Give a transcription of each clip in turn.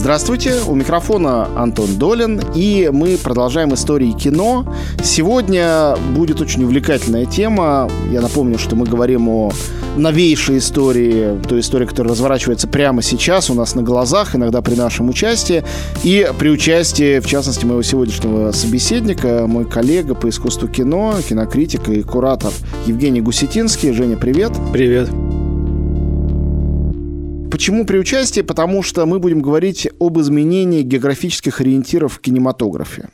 Здравствуйте, у микрофона Антон Долин, и мы продолжаем истории кино. Сегодня будет очень увлекательная тема. Я напомню, что мы говорим о новейшей истории, той истории, которая разворачивается прямо сейчас у нас на глазах, иногда при нашем участии, и при участии, в частности, моего сегодняшнего собеседника, мой коллега по искусству кино, кинокритик и куратор Евгений Гусетинский. Женя, привет. Привет. Почему при участии? Потому что мы будем говорить об изменении географических ориентиров в кинематографе.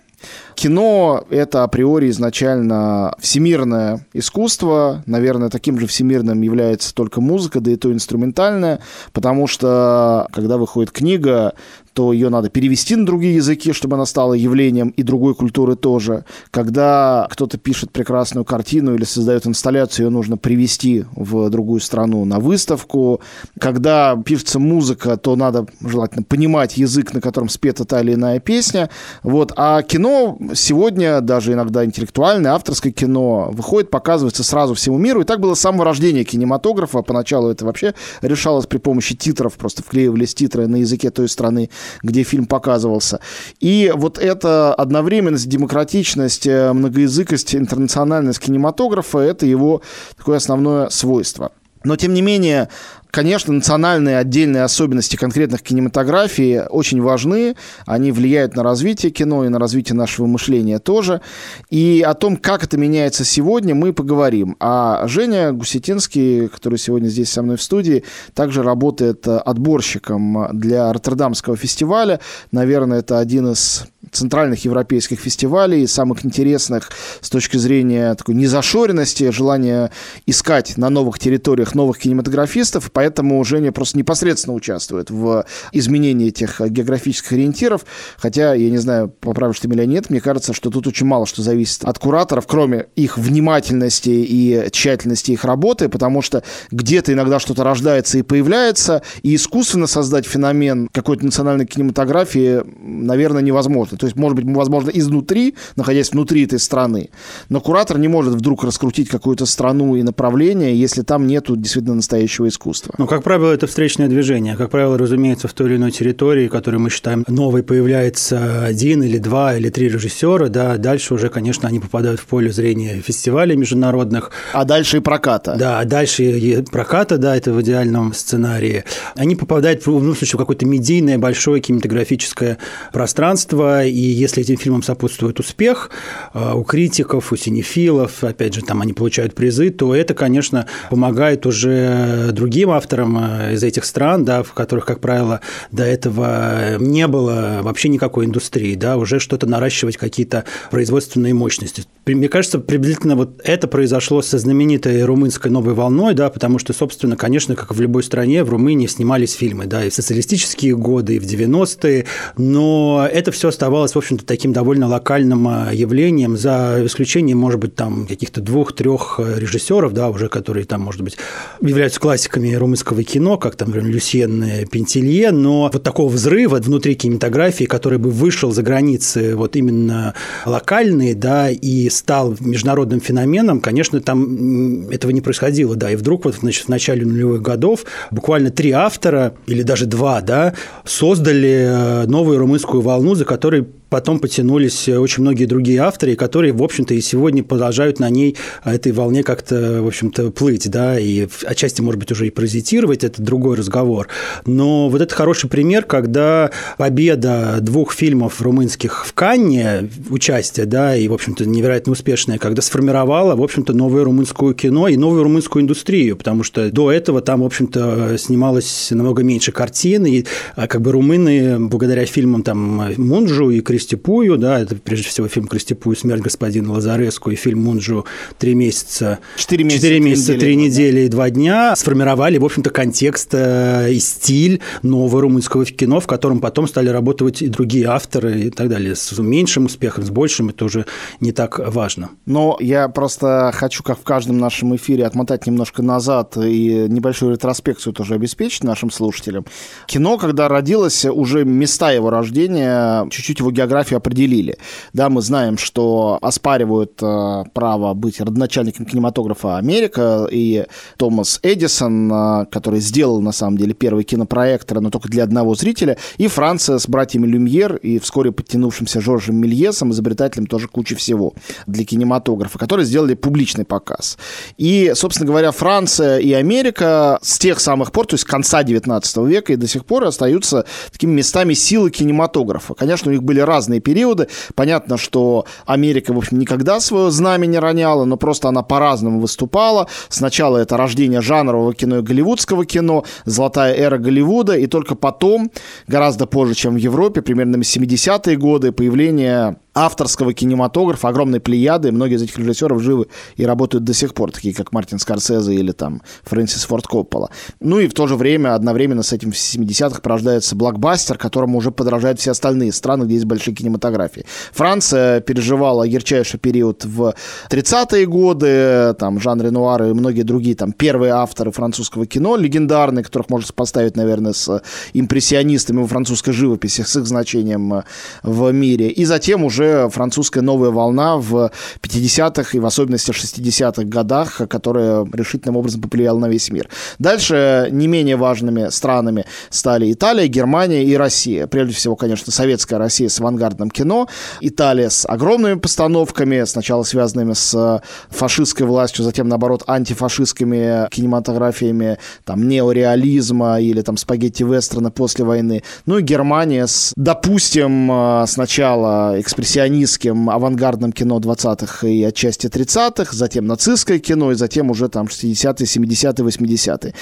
Кино — это априори изначально всемирное искусство. Наверное, таким же всемирным является только музыка, да и то инструментальная, потому что, когда выходит книга, то ее надо перевести на другие языки, чтобы она стала явлением и другой культуры тоже. Когда кто-то пишет прекрасную картину или создает инсталляцию, ее нужно привести в другую страну на выставку. Когда пишется музыка, то надо желательно понимать язык, на котором спета та или иная песня. Вот. А кино сегодня, даже иногда интеллектуальное, авторское кино, выходит, показывается сразу всему миру. И так было с самого рождения кинематографа. Поначалу это вообще решалось при помощи титров, просто вклеивались титры на языке той страны, где фильм показывался. И вот эта одновременность, демократичность, э, многоязыкость, интернациональность кинематографа – это его такое основное свойство. Но, тем не менее, Конечно, национальные отдельные особенности конкретных кинематографий очень важны. Они влияют на развитие кино и на развитие нашего мышления тоже. И о том, как это меняется сегодня, мы поговорим. А Женя Гусетинский, который сегодня здесь со мной в студии, также работает отборщиком для Роттердамского фестиваля. Наверное, это один из центральных европейских фестивалей, самых интересных с точки зрения такой незашоренности, желания искать на новых территориях новых кинематографистов. Поэтому Женя просто непосредственно участвует в изменении этих географических ориентиров. Хотя, я не знаю, поправишь ты меня или нет, мне кажется, что тут очень мало что зависит от кураторов, кроме их внимательности и тщательности их работы, потому что где-то иногда что-то рождается и появляется, и искусственно создать феномен какой-то национальной кинематографии, наверное, невозможно. То есть, может быть, возможно, изнутри, находясь внутри этой страны. Но куратор не может вдруг раскрутить какую-то страну и направление, если там нету действительно настоящего искусства. Ну, как правило, это встречное движение. Как правило, разумеется, в той или иной территории, которую мы считаем новой, появляется один или два или три режиссера, да, дальше уже, конечно, они попадают в поле зрения фестивалей международных. А дальше и проката. Да, а дальше и проката, да, это в идеальном сценарии. Они попадают, в любом случае, в какое-то медийное большое кинематографическое пространство, и если этим фильмам сопутствует успех э, у критиков, у синефилов, опять же, там они получают призы, то это, конечно, помогает уже другим авторам э, из этих стран, да, в которых, как правило, до этого не было вообще никакой индустрии, да, уже что-то наращивать, какие-то производственные мощности. Мне кажется, приблизительно вот это произошло со знаменитой румынской новой волной, да, потому что, собственно, конечно, как в любой стране, в Румынии снимались фильмы, да, и в социалистические годы, и в 90-е, но это все оставалось в общем-то, таким довольно локальным а, явлением, за исключением, может быть, там каких-то двух-трех э, режиссеров, да, уже которые там, может быть, являются классиками румынского кино, как там, например, Люсьен Пентелье, но вот такого взрыва внутри кинематографии, который бы вышел за границы вот именно локальные, да, и стал международным феноменом, конечно, там этого не происходило, да, и вдруг вот значит, в начале нулевых годов буквально три автора, или даже два, да, создали э, новую румынскую волну, за которой потом потянулись очень многие другие авторы, которые, в общем-то, и сегодня продолжают на ней, этой волне как-то, в общем-то, плыть, да, и отчасти, может быть, уже и паразитировать, это другой разговор. Но вот это хороший пример, когда победа двух фильмов румынских в Канне, участие, да, и, в общем-то, невероятно успешное, когда сформировала, в общем-то, новое румынское кино и новую румынскую индустрию, потому что до этого там, в общем-то, снималось намного меньше картин, и а, как бы румыны, благодаря фильмам там Мунджу и Крестипую, да, это прежде всего фильм Крестипую «Смерть господина Лазареску» и фильм Мунджу «Три месяца», «Четыре месяца, четыре месяца три недели и два дня» сформировали, в общем-то, контекст э, и стиль нового румынского кино, в котором потом стали работать и другие авторы и так далее. С меньшим успехом, с большим, это уже не так важно. Но я просто хочу, как в каждом нашем эфире, отмотать немножко назад и небольшую ретроспекцию тоже обеспечить нашим слушателям. Кино, когда родилось, уже места его рождения чуть-чуть его географию определили. Да, мы знаем, что оспаривают э, право быть родоначальником кинематографа Америка и Томас Эдисон, э, который сделал, на самом деле, первый кинопроектор, но только для одного зрителя, и Франция с братьями Люмьер и вскоре подтянувшимся Жоржем Мельесом, изобретателем тоже кучи всего для кинематографа, которые сделали публичный показ. И, собственно говоря, Франция и Америка с тех самых пор, то есть с конца 19 века и до сих пор остаются такими местами силы кинематографа. Конечно, у них были разные периоды. Понятно, что Америка, в общем, никогда свое знамя не роняла, но просто она по-разному выступала. Сначала это рождение жанрового кино и голливудского кино, золотая эра Голливуда, и только потом, гораздо позже, чем в Европе, примерно 70-е годы, появление авторского кинематографа, огромной плеяды. Многие из этих режиссеров живы и работают до сих пор, такие как Мартин Скорсезе или там Фрэнсис Форд Коппола. Ну и в то же время, одновременно с этим в 70-х порождается блокбастер, которому уже подражают все остальные страны, где есть большие кинематографии. Франция переживала ярчайший период в 30-е годы, там Жан Ренуар и многие другие там первые авторы французского кино, легендарные, которых можно поставить, наверное, с импрессионистами во французской живописи, с их значением в мире. И затем уже уже французская новая волна в 50-х и в особенности 60-х годах, которая решительным образом повлияла на весь мир. Дальше не менее важными странами стали Италия, Германия и Россия. Прежде всего, конечно, советская Россия с авангардным кино, Италия с огромными постановками, сначала связанными с фашистской властью, затем, наоборот, антифашистскими кинематографиями, там, неореализма или там спагетти-вестерна после войны. Ну и Германия с, допустим, сначала экспрессионистским импрессионистским авангардным кино 20-х и отчасти 30-х, затем нацистское кино, и затем уже там 60-е, 70-е, 80-е.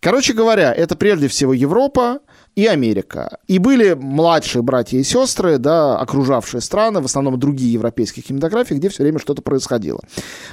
Короче говоря, это прежде всего Европа, и Америка. И были младшие братья и сестры, да, окружавшие страны, в основном другие европейские кинематографии, где все время что-то происходило.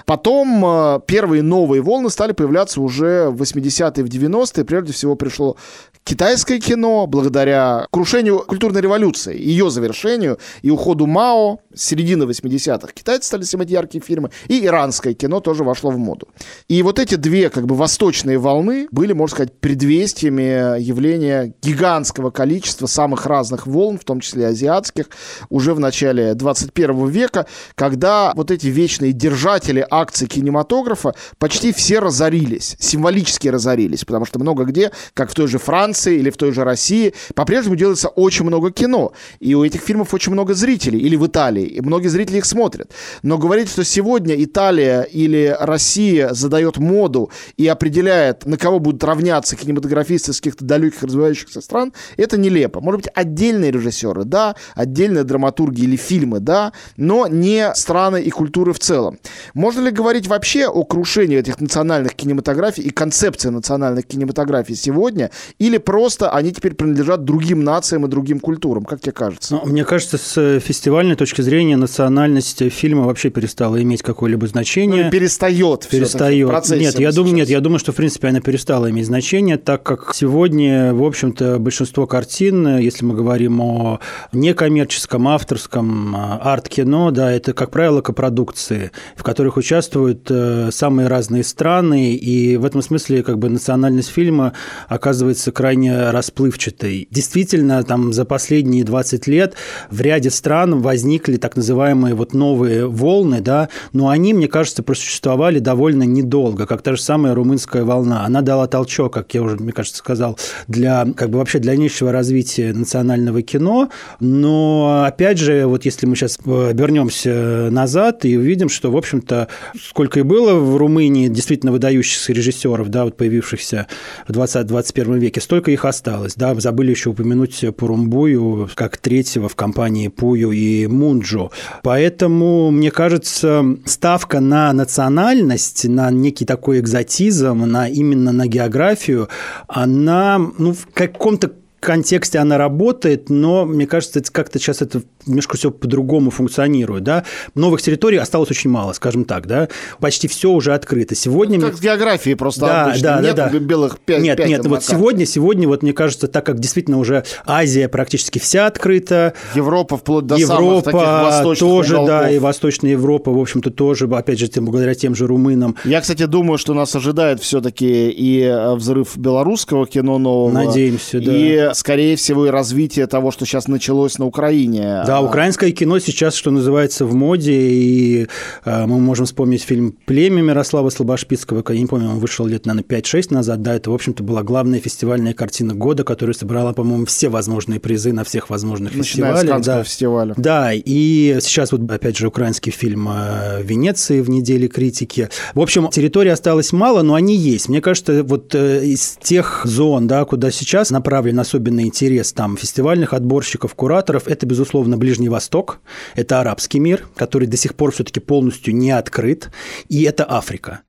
Потом э, первые новые волны стали появляться уже в 80-е, в 90-е. Прежде всего пришло китайское кино, благодаря крушению культурной революции, ее завершению и уходу Мао с середины 80-х. Китайцы стали снимать яркие фильмы, и иранское кино тоже вошло в моду. И вот эти две как бы восточные волны были, можно сказать, предвестиями явления гигантского количества самых разных волн, в том числе азиатских, уже в начале 21 века, когда вот эти вечные держатели акций кинематографа почти все разорились, символически разорились, потому что много где, как в той же Франции, или в той же России по-прежнему делается очень много кино. И у этих фильмов очень много зрителей. Или в Италии. И многие зрители их смотрят. Но говорить, что сегодня Италия или Россия задает моду и определяет, на кого будут равняться кинематографисты с каких-то далеких развивающихся стран, это нелепо. Может быть, отдельные режиссеры, да, отдельные драматурги или фильмы, да, но не страны и культуры в целом. Можно ли говорить вообще о крушении этих национальных кинематографий и концепции национальных кинематографий сегодня, или просто они теперь принадлежат другим нациям и другим культурам, как тебе кажется? Ну, мне кажется, с фестивальной точки зрения национальность фильма вообще перестала иметь какое-либо значение. Ну, перестает. Перестает. Нет, я думаю, нет, я думаю, что в принципе она перестала иметь значение, так как сегодня, в общем-то, большинство картин, если мы говорим о некоммерческом, авторском а, арт-кино, да, это, как правило, копродукции, в которых участвуют э, самые разные страны, и в этом смысле как бы национальность фильма оказывается крайне расплывчатой. Действительно, там за последние 20 лет в ряде стран возникли так называемые вот новые волны, да, но они, мне кажется, просуществовали довольно недолго, как та же самая румынская волна. Она дала толчок, как я уже, мне кажется, сказал, для как бы вообще дальнейшего развития национального кино, но опять же, вот если мы сейчас вернемся назад и увидим, что, в общем-то, сколько и было в Румынии действительно выдающихся режиссеров, да, вот появившихся в 20-21 веке, столько их осталось. Да, забыли еще упомянуть Пурумбую как третьего в компании Пую и Мунджо. Поэтому, мне кажется, ставка на национальность, на некий такой экзотизм, на именно на географию, она ну, в каком-то контексте она работает, но мне кажется, как-то сейчас это немножко все по-другому функционирует. Да? Новых территорий осталось очень мало, скажем так. Да? Почти все уже открыто. Сегодня... Ну, как с географией просто да, обычно. Да, нет да, да. белых пять Нет, нет, вот сегодня, сегодня, вот мне кажется, так как действительно уже Азия практически вся открыта. Европа вплоть до Европа самых таких восточных тоже, уголков. да, и Восточная Европа, в общем-то, тоже, опять же, тем, благодаря тем же румынам. Я, кстати, думаю, что нас ожидает все-таки и э, взрыв белорусского кино нового. Надеемся, да. И скорее всего, и развитие того, что сейчас началось на Украине. Да, украинское кино сейчас, что называется, в моде, и э, мы можем вспомнить фильм «Племя» Мирослава Слобошпицкого, я не помню, он вышел лет, наверное, 5-6 назад, да, это, в общем-то, была главная фестивальная картина года, которая собрала, по-моему, все возможные призы на всех возможных Начиная фестивалях. Да. фестиваля. Да, и сейчас вот, опять же, украинский фильм э, «Венеции» в неделе критики. В общем, территории осталось мало, но они есть. Мне кажется, вот э, из тех зон, да, куда сейчас направлен особенный интерес там фестивальных отборщиков, кураторов, это, безусловно, Ближний Восток, это арабский мир, который до сих пор все-таки полностью не открыт, и это Африка.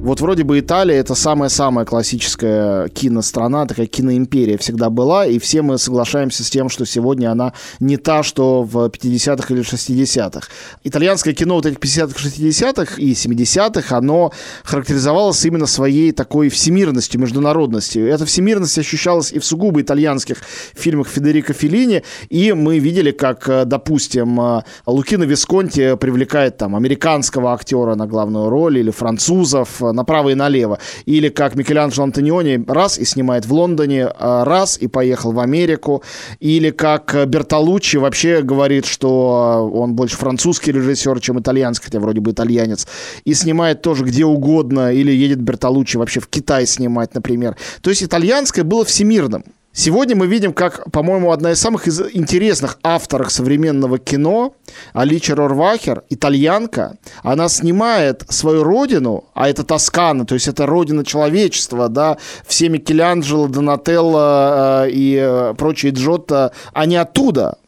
Вот вроде бы Италия это самая-самая классическая кинострана, такая киноимперия всегда была, и все мы соглашаемся с тем, что сегодня она не та, что в 50-х или 60-х. Итальянское кино вот этих 50-х, 60-х и 70-х, оно характеризовалось именно своей такой всемирностью, международностью. Эта всемирность ощущалась и в сугубо итальянских фильмах Федерико Феллини, и мы видели, как, э, допустим, э, Лукино Висконти привлекает там американского актера на главную роль или французов, направо и налево. Или как Микеланджело Антониони раз и снимает в Лондоне, а, раз и поехал в Америку. Или как Бертолуччи вообще говорит, что он больше французский режиссер, чем итальянский, хотя вроде бы итальянец. И снимает тоже где угодно. Или едет Бертолуччи вообще в Китай снимать, например. То есть итальянское было всемирным. Сегодня мы видим, как, по-моему, одна из самых интересных авторов современного кино, Алича Рорвахер, итальянка, она снимает свою родину, а это Тоскана, то есть это родина человечества, да, все Микеланджело, Донателло э, и э, прочие Джотто, они оттуда,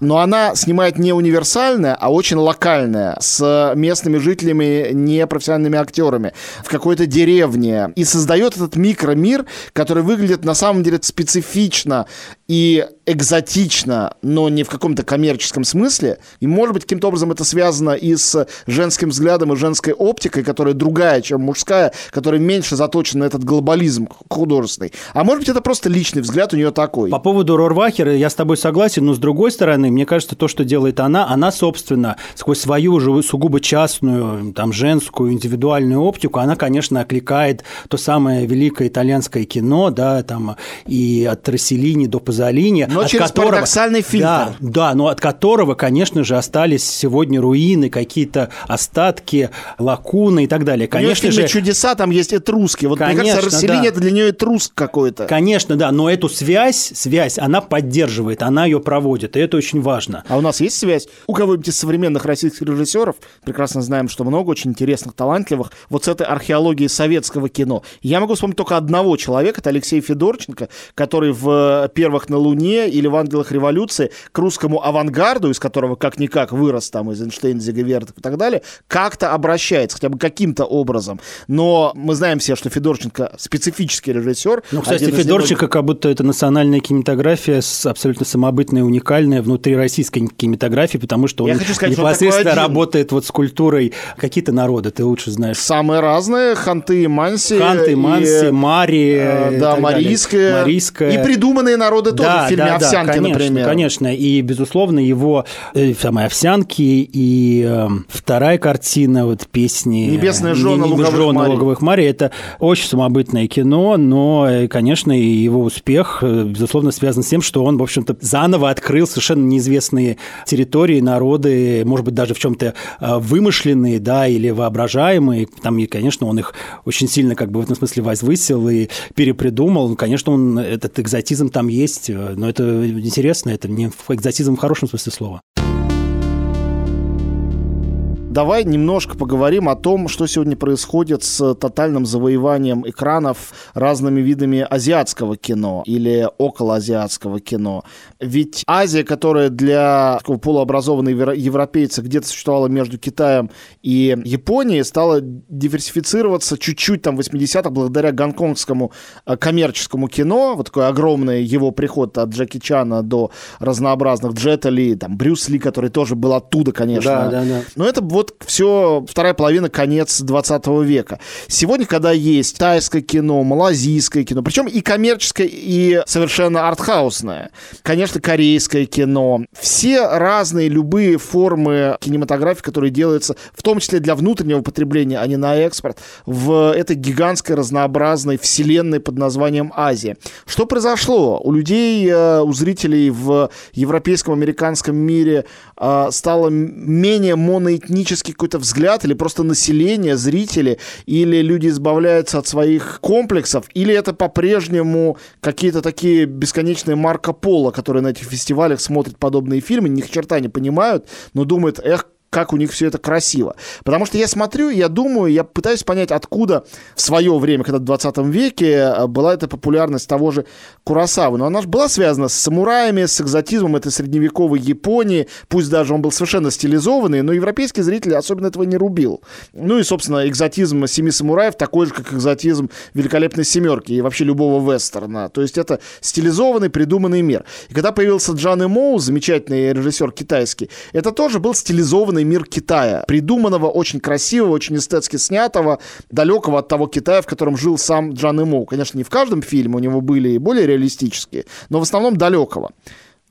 но она снимает не универсальное, а очень локальное, с местными жителями, не профессиональными актерами, в какой-то деревне, и создает этот микромир, который выглядит на самом деле специфично и экзотично, но не в каком-то коммерческом смысле. И, может быть, каким-то образом это связано и с женским взглядом и женской оптикой, которая другая, чем мужская, которая меньше заточена на этот глобализм художественный. А может быть, это просто личный взгляд у нее такой. По поводу Рорвахера я с тобой согласен, но с другой стороны, мне кажется, то, что делает она, она, собственно, сквозь свою уже сугубо частную, там, женскую, индивидуальную оптику, она, конечно, окликает то самое великое итальянское кино, да, там, и от Расселини до Пазолини, но через которого, парадоксальный фильтр. Да, да, но от которого, конечно же, остались сегодня руины, какие-то остатки, лакуны и так далее. Конечно же, чудеса там есть этрусские. Вот конечно, мне кажется, расселение да. это для нее этруск какой-то. Конечно, да, но эту связь, связь, она поддерживает, она ее проводит, и это очень важно. А у нас есть связь? У кого-нибудь из современных российских режиссеров, прекрасно знаем, что много очень интересных, талантливых, вот с этой археологией советского кино. Я могу вспомнить только одного человека, это Алексей Федорченко, который в «Первых на Луне» или в «Ангелах революции» к русскому авангарду, из которого как-никак вырос там из Эйнштейн, Зиговертов и так далее, как-то обращается, хотя бы каким-то образом. Но мы знаем все, что Федорченко специфический режиссер. Ну, кстати, Федорченко него... как будто это национальная кинематография абсолютно самобытная, уникальная внутри российской кинематографии, потому что он Я хочу сказать, непосредственно работает вот с культурой какие-то народы, ты лучше знаешь. Самые разные, Ханты и Манси. Ханты, Манси, и, Мари. Э, да, Марийская. Марийская. И придуманные народы тоже да, в фильме да, овсянки, конечно, например. Конечно, и, безусловно, его э, самые овсянки и э, вторая картина, вот песни «Небесная жена, не, луговых, жена Марий. луговых Марий» это очень самобытное кино, но, э, конечно, и его успех, э, безусловно, связан с тем, что он, в общем-то, заново открыл совершенно неизвестные территории, народы, может быть, даже в чем-то э, вымышленные, да, или воображаемые. Там, и, конечно, он их очень сильно как бы в этом смысле возвысил и перепридумал. Конечно, он, этот экзотизм там есть, но это интересно, это не экзотизм в хорошем смысле слова давай немножко поговорим о том, что сегодня происходит с тотальным завоеванием экранов разными видами азиатского кино или околоазиатского кино. Ведь Азия, которая для такого полуобразованного европейца где-то существовала между Китаем и Японией, стала диверсифицироваться чуть-чуть там в 80-х благодаря гонконгскому э, коммерческому кино. Вот такой огромный его приход от Джеки Чана до разнообразных Джета Ли, там Брюс Ли, который тоже был оттуда, конечно. Да, да, да. Но это вот вот все вторая половина, конец 20 века. Сегодня, когда есть тайское кино, малазийское кино, причем и коммерческое, и совершенно артхаусное, конечно, корейское кино, все разные, любые формы кинематографии, которые делаются, в том числе для внутреннего потребления, а не на экспорт, в этой гигантской разнообразной вселенной под названием Азия. Что произошло? У людей, э, у зрителей в европейском, американском мире э, стало менее моноэтнический какой-то взгляд, или просто население, зрители, или люди избавляются от своих комплексов, или это по-прежнему какие-то такие бесконечные Марко Поло, которые на этих фестивалях смотрят подобные фильмы, ни черта не понимают, но думают, эх, как у них все это красиво. Потому что я смотрю, я думаю, я пытаюсь понять, откуда в свое время, когда в 20 веке э, была эта популярность того же Курасавы. Но она же была связана с самураями, с экзотизмом этой средневековой Японии, пусть даже он был совершенно стилизованный, но европейский зритель особенно этого не рубил. Ну и, собственно, экзотизм «Семи самураев» такой же, как экзотизм «Великолепной семерки» и вообще любого вестерна. То есть это стилизованный, придуманный мир. И когда появился Джан Моу, замечательный режиссер китайский, это тоже был стилизованный мир Китая, придуманного, очень красивого, очень эстетски снятого, далекого от того Китая, в котором жил сам Джан Имоу. Конечно, не в каждом фильме у него были и более реалистические, но в основном далекого.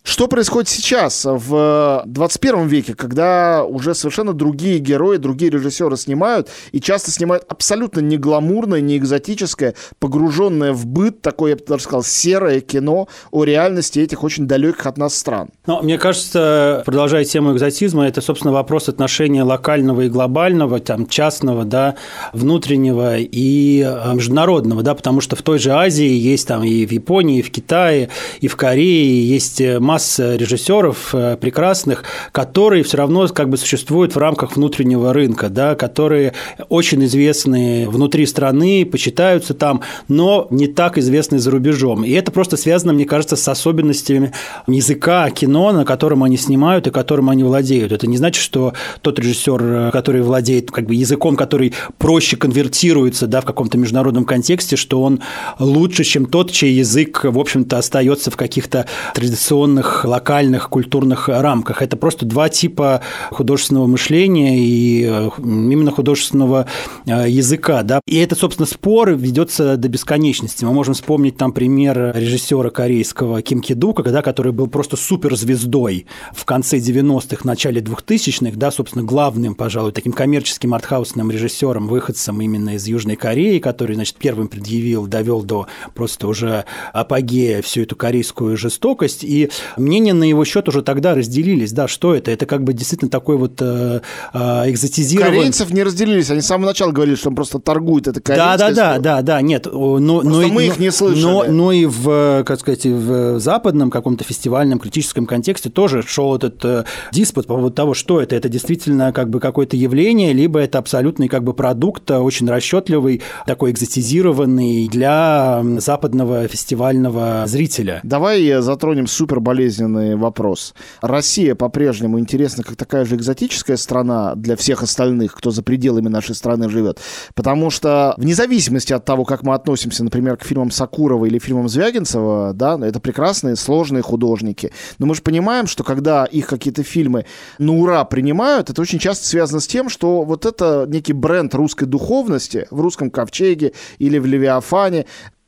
Что происходит сейчас, в 21 веке, когда уже совершенно другие герои, другие режиссеры снимают, и часто снимают абсолютно не гламурное, не экзотическое, погруженное в быт, такое, я бы даже сказал, серое кино о реальности этих очень далеких от нас стран? Ну, мне кажется, продолжая тему экзотизма, это, собственно, вопрос отношения локального и глобального, там, частного, да, внутреннего и э, международного, да, потому что в той же Азии есть там и в Японии, и в Китае, и в Корее есть масса масса режиссеров э, прекрасных, которые все равно как бы существуют в рамках внутреннего рынка, да, которые очень известны внутри страны, почитаются там, но не так известны за рубежом. И это просто связано, мне кажется, с особенностями языка кино, на котором они снимают и которым они владеют. Это не значит, что тот режиссер, э, который владеет как бы языком, который проще конвертируется да, в каком-то международном контексте, что он лучше, чем тот, чей язык, в общем-то, остается в каких-то традиционных определенных локальных культурных рамках. Это просто два типа художественного мышления и э, именно художественного э, языка. Да? И этот, собственно, спор ведется до бесконечности. Мы можем вспомнить там пример режиссера корейского Ким Кидука, да, который был просто суперзвездой в конце 90-х, начале 2000-х, да, собственно, главным, пожалуй, таким коммерческим артхаусным режиссером, выходцем именно из Южной Кореи, который, значит, первым предъявил, довел до просто уже апогея всю эту корейскую жестокость. И мнения на его счет уже тогда разделились. Да, что это? Это как бы действительно такой вот э, э, экзотизированный... Корейцев не разделились. Они с самого начала говорили, что он просто торгует. Это да, да, да, да, да, нет. Но, но, мы их не слышали. Но, но и в, как сказать, в западном каком-то фестивальном критическом контексте тоже шел этот э, диспут по поводу того, что это. Это действительно как бы какое-то явление, либо это абсолютный как бы продукт, очень расчетливый, такой экзотизированный для западного фестивального зрителя. Давай затронем супер болезненный вопрос. Россия по-прежнему интересна как такая же экзотическая страна для всех остальных, кто за пределами нашей страны живет. Потому что вне зависимости от того, как мы относимся, например, к фильмам Сакурова или фильмам Звягинцева, да, это прекрасные, сложные художники. Но мы же понимаем, что когда их какие-то фильмы на ура принимают, это очень часто связано с тем, что вот это некий бренд русской духовности в «Русском ковчеге» или в «Левиафане»,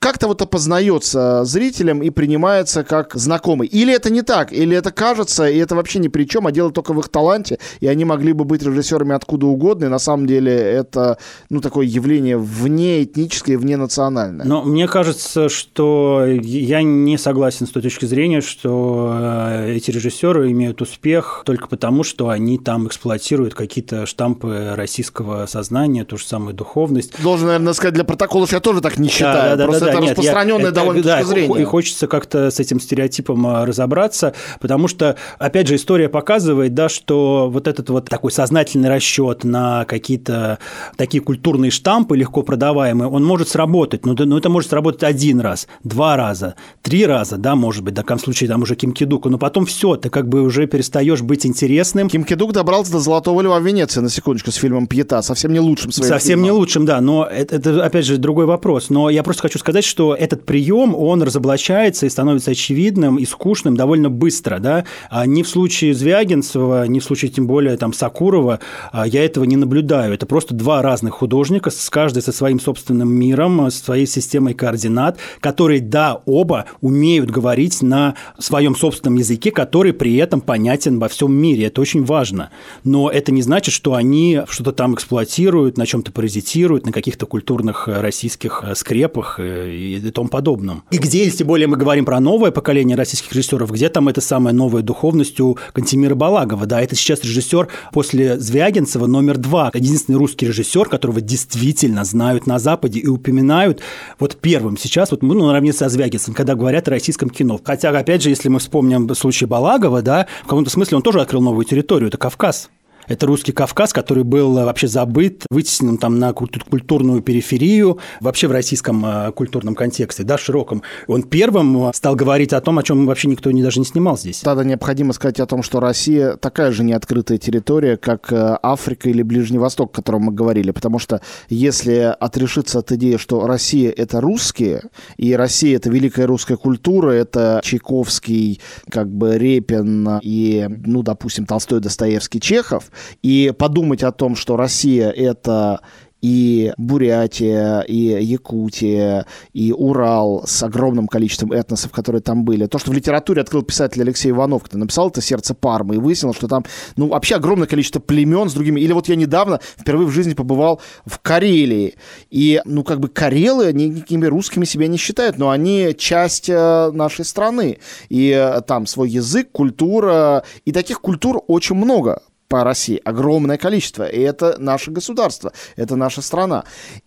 как-то вот опознается зрителям и принимается как знакомый. Или это не так, или это кажется, и это вообще ни при чем, а дело только в их таланте, и они могли бы быть режиссерами откуда угодно, и на самом деле это, ну, такое явление вне этническое, вне национальное. Но мне кажется, что я не согласен с той точки зрения, что э, эти режиссеры имеют успех только потому, что они там эксплуатируют какие-то штампы российского сознания, ту же самую духовность. Должен, наверное, сказать для протокола, что я тоже так не считаю. Да, да, Просто да, это нет, распространенная я, довольно это, точка да, зрения. И хочется как-то с этим стереотипом а, разобраться, потому что, опять же, история показывает, да, что вот этот вот такой сознательный расчет на какие-то такие культурные штампы, легко продаваемые, он может сработать, но, но это может сработать один раз, два раза, три раза, да, может быть, в таком случае там уже Ким Кидуку, но потом все, ты как бы уже перестаешь быть интересным. Ким Кидук добрался до Золотого Льва в Венеции, на секундочку, с фильмом «Пьета», совсем не лучшим своим Совсем фильмом. не лучшим, да, но это, это, опять же, другой вопрос. Но я просто хочу сказать, сказать, что этот прием, он разоблачается и становится очевидным и скучным довольно быстро, да, а не в случае Звягинцева, не в случае тем более там Сакурова а, я этого не наблюдаю. Это просто два разных художника, с каждый со своим собственным миром, с своей системой координат, которые, да, оба умеют говорить на своем собственном языке, который при этом понятен во всем мире. Это очень важно. Но это не значит, что они что-то там эксплуатируют, на чем-то паразитируют, на каких-то культурных э, российских э, скрепах э, и тому подобном. И где, если более мы говорим про новое поколение российских режиссеров, где там эта самая новая духовность у Кантемира Балагова, да, это сейчас режиссер после Звягинцева номер два, единственный русский режиссер, которого действительно знают на Западе и упоминают вот первым сейчас, вот мы ну, наравне со Звягинцем, когда говорят о российском кино. Хотя, опять же, если мы вспомним случай Балагова, да, в каком-то смысле он тоже открыл новую территорию, это Кавказ. Это русский Кавказ, который был вообще забыт, вытеснен там на культурную периферию, вообще в российском э, культурном контексте, да, широком. Он первым стал говорить о том, о чем вообще никто не, даже не снимал здесь. Тогда необходимо сказать о том, что Россия такая же неоткрытая территория, как э, Африка или Ближний Восток, о котором мы говорили. Потому что если отрешиться от идеи, что Россия — это русские, и Россия — это великая русская культура, это Чайковский, как бы Репин и, ну, допустим, Толстой, Достоевский, Чехов, и подумать о том, что Россия это и Бурятия, и Якутия, и Урал с огромным количеством этносов, которые там были. То, что в литературе открыл писатель Алексей Иванов, который написал это «Сердце Пармы» и выяснил, что там, ну, вообще огромное количество племен с другими. Или вот я недавно впервые в жизни побывал в Карелии, и, ну, как бы карелы никакими русскими себя не считают, но они часть э, нашей страны. И э, там свой язык, культура, и таких культур очень много по России огромное количество. И это наше государство, это наша страна.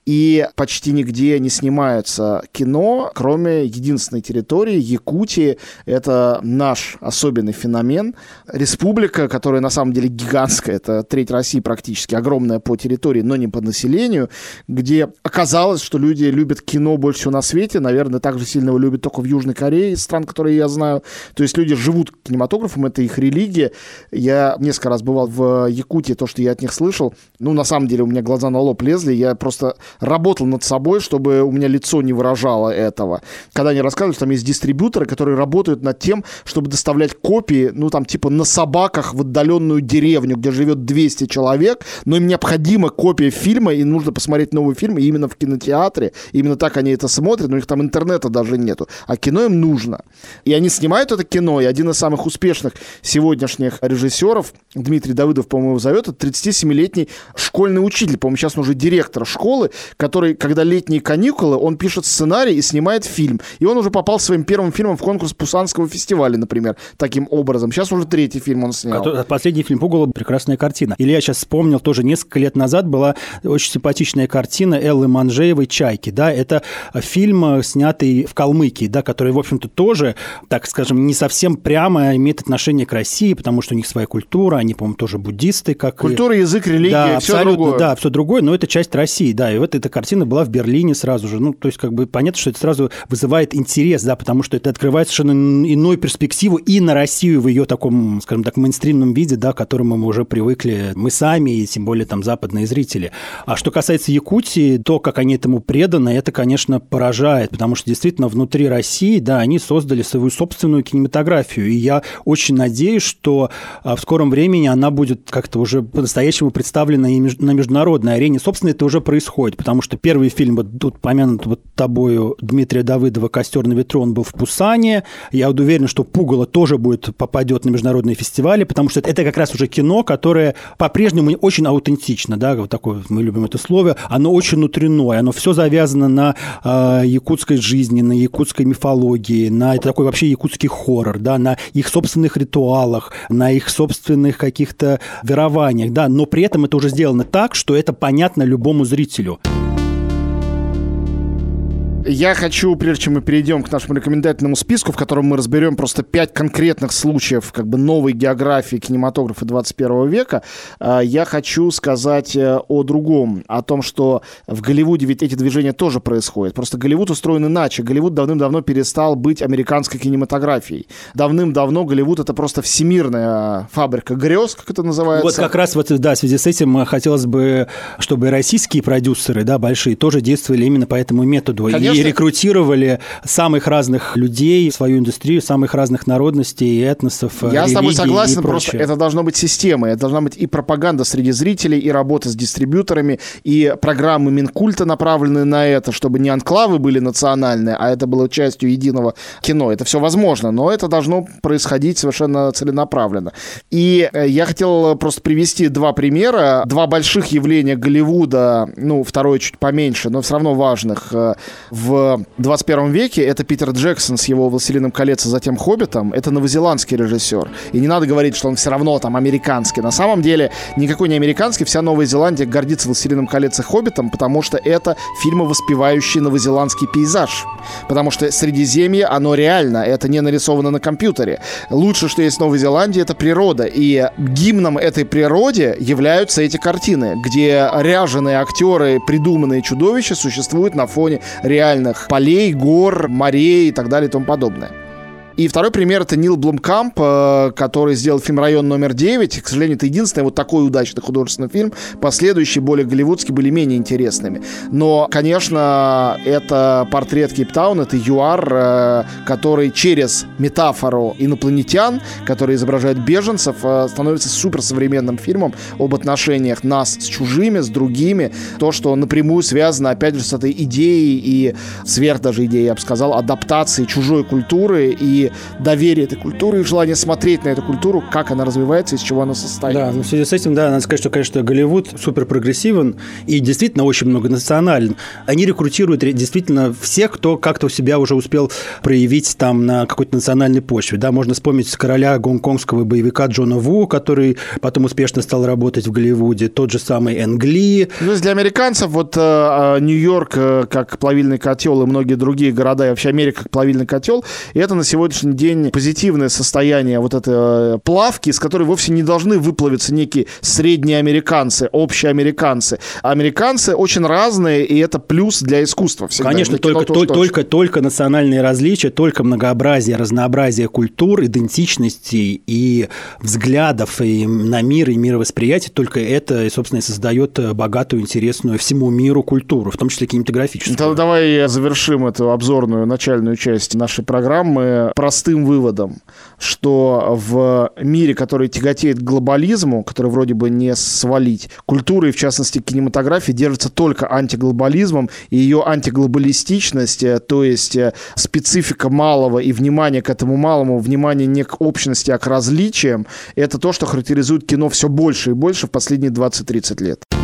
И почти нигде не снимается кино, кроме единственной территории, Якутии. Это наш особенный феномен. Республика, которая на самом деле гигантская, это треть России практически, огромная по территории, но не по населению, где оказалось, что люди любят кино больше всего на свете. Наверное, так же сильно его любят только в Южной Корее, из стран, которые я знаю. То есть люди живут кинематографом, это их религия. Я несколько раз бывал в Якутии, то, что я от них слышал, ну, на самом деле, у меня глаза на лоб лезли, я просто работал над собой, чтобы у меня лицо не выражало этого. Когда они рассказывали, что там есть дистрибьюторы, которые работают над тем, чтобы доставлять копии, ну, там, типа, на собаках в отдаленную деревню, где живет 200 человек, но им необходима копия фильма, и нужно посмотреть новый фильм именно в кинотеатре, именно так они это смотрят, но у них там интернета даже нету, а кино им нужно. И они снимают это кино, и один из самых успешных сегодняшних режиссеров, Дмитрий Давыдов, по-моему, зовет, это 37-летний школьный учитель, по-моему, сейчас он уже директор школы, который, когда летние каникулы, он пишет сценарий и снимает фильм. И он уже попал своим первым фильмом в конкурс Пусанского фестиваля, например, таким образом. Сейчас уже третий фильм он снял. Последний фильм Пугало прекрасная картина. Или я сейчас вспомнил, тоже несколько лет назад была очень симпатичная картина Эллы Манжеевой «Чайки». Да, это фильм, снятый в Калмыкии, да, который, в общем-то, тоже, так скажем, не совсем прямо имеет отношение к России, потому что у них своя культура, они, по-моему, тоже буддисты. Как Культура, и... язык, религия, да, все другое. Да, все другое, но это часть России, да, и вот эта картина была в Берлине сразу же, ну, то есть как бы понятно, что это сразу вызывает интерес, да, потому что это открывает совершенно иную перспективу и на Россию в ее таком, скажем так, мейнстримном виде, да, к которому мы уже привыкли мы сами, и тем более там западные зрители. А что касается Якутии, то, как они этому преданы, это, конечно, поражает, потому что действительно внутри России, да, они создали свою собственную кинематографию, и я очень надеюсь, что а, в скором времени она будет как-то уже по-настоящему представлена и на международной арене. Собственно, это уже происходит, потому что первый фильм, вот тут помянут вот тобою Дмитрия Давыдова «Костер на ветру», он был в Пусане. Я вот уверен, что «Пугало» тоже будет попадет на международные фестивали, потому что это как раз уже кино, которое по-прежнему очень аутентично, да, вот такое, мы любим это слово, оно очень внутреннее, оно все завязано на э, якутской жизни, на якутской мифологии, на это такой вообще якутский хоррор, да, на их собственных ритуалах, на их собственных каких-то верованиях, да, но при этом это уже сделано так, что это понятно любому зрителю. Я хочу, прежде чем мы перейдем к нашему рекомендательному списку, в котором мы разберем просто пять конкретных случаев как бы новой географии кинематографа 21 века, э, я хочу сказать э, о другом, о том, что в Голливуде ведь эти движения тоже происходят. Просто Голливуд устроен иначе. Голливуд давным-давно перестал быть американской кинематографией. Давным-давно Голливуд это просто всемирная фабрика грез, как это называется. Вот как раз вот, да, в связи с этим хотелось бы, чтобы российские продюсеры, да, большие, тоже действовали именно по этому методу. Конечно конечно... И рекрутировали самых разных людей в свою индустрию, самых разных народностей и этносов, Я с тобой согласен, просто это должно быть система, это должна быть и пропаганда среди зрителей, и работа с дистрибьюторами, и программы Минкульта направленные на это, чтобы не анклавы были национальные, а это было частью единого кино. Это все возможно, но это должно происходить совершенно целенаправленно. И э, я хотел просто привести два примера, два больших явления Голливуда, ну, второе чуть поменьше, но все равно важных, э, в 21 веке. Это Питер Джексон с его «Властелином колец», а затем «Хоббитом». Это новозеландский режиссер. И не надо говорить, что он все равно там американский. На самом деле никакой не американский. Вся Новая Зеландия гордится «Властелином колец» и «Хоббитом», потому что это фильмы, воспевающие новозеландский пейзаж. Потому что Средиземье, оно реально, это не нарисовано на компьютере. Лучше, что есть в Новой Зеландии, это природа. И гимном этой природе являются эти картины, где ряженые актеры, придуманные чудовища существуют на фоне реальных полей, гор, морей и так далее и тому подобное. И второй пример это Нил Блумкамп, э, который сделал фильм «Район номер 9». К сожалению, это единственный вот такой удачный художественный фильм. Последующие, более голливудские, были менее интересными. Но, конечно, это портрет Кейптауна, это ЮАР, э, который через метафору инопланетян, которые изображают беженцев, э, становится суперсовременным фильмом об отношениях нас с чужими, с другими. То, что напрямую связано, опять же, с этой идеей и сверх даже идеей, я бы сказал, адаптации чужой культуры и доверие этой культуры и желание смотреть на эту культуру, как она развивается, из чего она состоит. Да, но в связи с этим, да, надо сказать, что, конечно, Голливуд супер прогрессивен и действительно очень многонационален. Они рекрутируют действительно всех, кто как-то у себя уже успел проявить там на какой-то национальной почве. Да, можно вспомнить короля гонконгского боевика Джона Ву, который потом успешно стал работать в Голливуде, тот же самый Энгли. Ну, для американцев вот э, э, Нью-Йорк э, как плавильный котел и многие другие города, и вообще Америка как плавильный котел, и это на сегодня сегодняшний день позитивное состояние вот этой э, плавки, из которой вовсе не должны выплавиться некие средние американцы, общие американцы. Американцы очень разные, и это плюс для искусства всегда. Конечно, только, только, только, только национальные различия, только многообразие, разнообразие культур, идентичностей и взглядов и на мир, и мировосприятие, только это, собственно, и создает богатую, интересную всему миру культуру, в том числе кинематографическую. Тогда давай завершим эту обзорную начальную часть нашей программы простым выводом, что в мире, который тяготеет к глобализму, который вроде бы не свалить, культура и, в частности, кинематография держится только антиглобализмом, и ее антиглобалистичность, э, то есть э, специфика малого и внимание к этому малому, внимание не к общности, а к различиям, это то, что характеризует кино все больше и больше в последние 20-30 лет.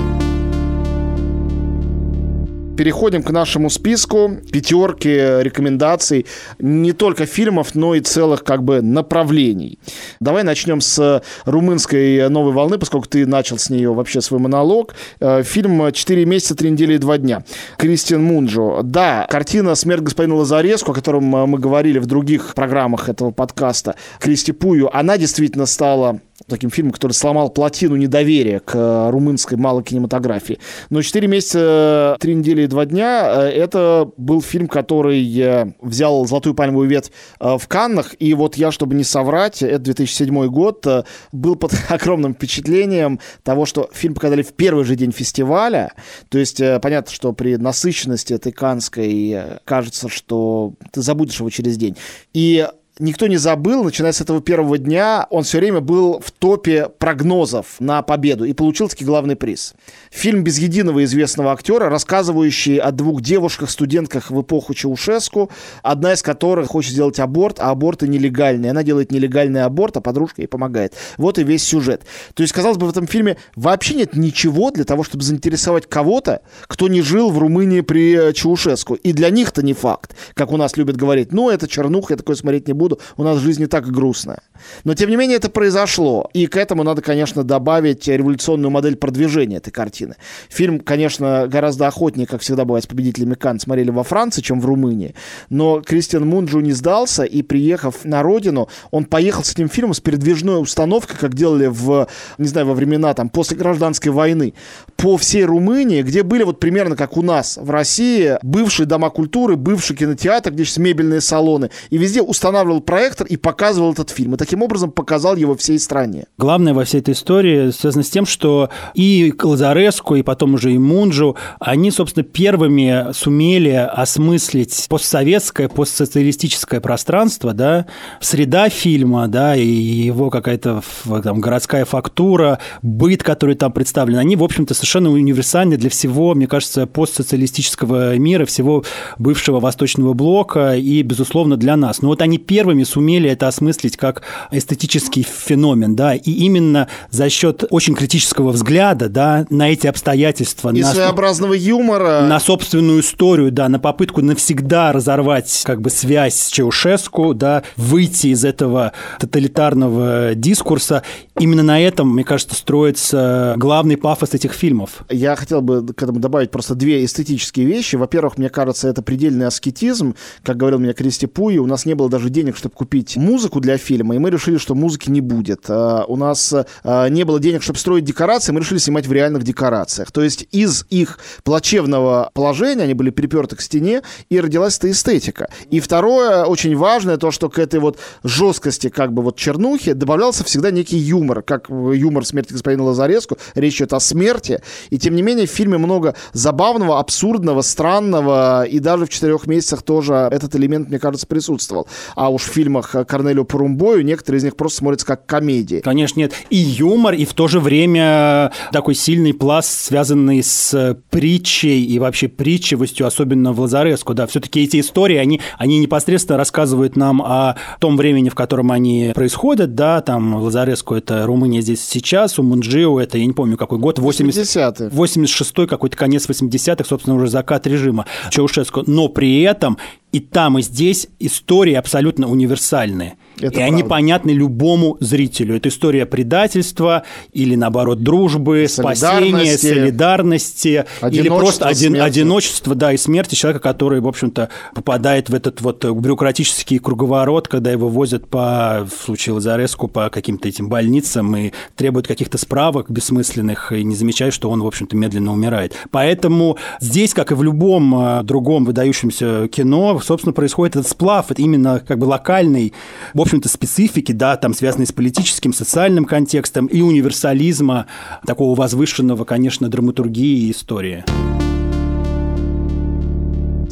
Переходим к нашему списку пятерки рекомендаций не только фильмов, но и целых как бы направлений. Давай начнем с румынской новой волны, поскольку ты начал с нее вообще свой монолог. Э, фильм «Четыре месяца, три недели и два дня». Кристиан Мунджо. Да, картина «Смерть господина Лазареску», о котором мы говорили в других программах этого подкаста, Кристи Пую, она действительно стала таким фильмом, который сломал плотину недоверия к э, румынской малой кинематографии. Но «Четыре месяца, три недели и два дня» э, — это был фильм, который э, взял «Золотую пальмовую ветвь» в Каннах, и вот я, чтобы не соврать, это 2007 год, был под огромным впечатлением того, что фильм показали в первый же день фестиваля, то есть понятно, что при насыщенности этой канской кажется, что ты забудешь его через день. И никто не забыл, начиная с этого первого дня, он все время был в топе прогнозов на победу и получил таки главный приз. Фильм без единого известного актера, рассказывающий о двух девушках-студентках в эпоху Чаушеску, одна из которых хочет сделать аборт, а аборты нелегальные. Она делает нелегальный аборт, а подружка ей помогает. Вот и весь сюжет. То есть, казалось бы, в этом фильме вообще нет ничего для того, чтобы заинтересовать кого-то, кто не жил в Румынии при Чаушеску. И для них-то не факт, как у нас любят говорить. Ну, это чернуха, я такое смотреть не буду буду, у нас жизнь не так грустная. Но, тем не менее, это произошло. И к этому надо, конечно, добавить революционную модель продвижения этой картины. Фильм, конечно, гораздо охотнее, как всегда бывает с победителями Кан, смотрели во Франции, чем в Румынии. Но Кристиан Мунджу не сдался, и, приехав на родину, он поехал с этим фильмом с передвижной установкой, как делали в, не знаю, во времена там, после гражданской войны, по всей Румынии, где были вот примерно как у нас в России бывшие дома культуры, бывший кинотеатр, где сейчас мебельные салоны, и везде устанавливал настраивал проектор и показывал этот фильм. И таким образом показал его всей стране. Главное во всей этой истории связано с тем, что и Лазареску, и потом уже и Мунджу, они, собственно, первыми сумели осмыслить постсоветское, постсоциалистическое пространство, да, среда фильма, да, и его какая-то там, городская фактура, быт, который там представлен, они, в общем-то, совершенно универсальны для всего, мне кажется, постсоциалистического мира, всего бывшего Восточного блока и, безусловно, для нас. Но вот они первыми сумели это осмыслить как эстетический феномен, да, и именно за счет очень критического взгляда, да, на эти обстоятельства. И на, своеобразного юмора. На собственную историю, да, на попытку навсегда разорвать как бы связь с Чаушеску, да, выйти из этого тоталитарного дискурса. Именно на этом, мне кажется, строится главный пафос этих фильмов. Я хотел бы к этому добавить просто две эстетические вещи. Во-первых, мне кажется, это предельный аскетизм. Как говорил мне Кристи Пуи, у нас не было даже денег, чтобы купить музыку для фильма, и мы решили, что музыки не будет. А, у нас а, не было денег, чтобы строить декорации, мы решили снимать в реальных декорациях. То есть из их плачевного положения они были приперты к стене, и родилась эта эстетика. И второе, очень важное, то, что к этой вот жесткости как бы вот чернухи добавлялся всегда некий юмор, как юмор смерти господина Лазареску, речь идет о смерти, и тем не менее в фильме много забавного, абсурдного, странного, и даже в четырех месяцах тоже этот элемент, мне кажется, присутствовал. А уж в фильмах Корнелио Порумбою некоторые из них просто смотрятся как комедии. Конечно, нет. И юмор, и в то же время такой сильный пласт, связанный с притчей и вообще притчивостью, особенно в Лазареску. Да, все-таки эти истории, они, они непосредственно рассказывают нам о том времени, в котором они происходят, да, там Лазареску – это Румыния здесь сейчас, у Мунджио – это, я не помню, какой год, 80... 86-й, какой-то конец 80-х, собственно, уже закат режима Чаушеску. Но при этом и там, и здесь истории абсолютно универсальные. Это и правда. они понятны любому зрителю. Это история предательства или, наоборот, дружбы, спасения, солидарности, или просто один, одиночества, да, и смерти человека, который, в общем-то, попадает в этот вот бюрократический круговорот, когда его возят по, в случае Лазареску, по каким-то этим больницам и требуют каких-то справок бессмысленных, и не замечают, что он, в общем-то, медленно умирает. Поэтому здесь, как и в любом а, другом выдающемся кино, собственно, происходит этот сплав, это именно как бы локальный, в общем-то, специфики, да, там связанный с политическим, социальным контекстом и универсализма, такого возвышенного, конечно, драматургии и истории.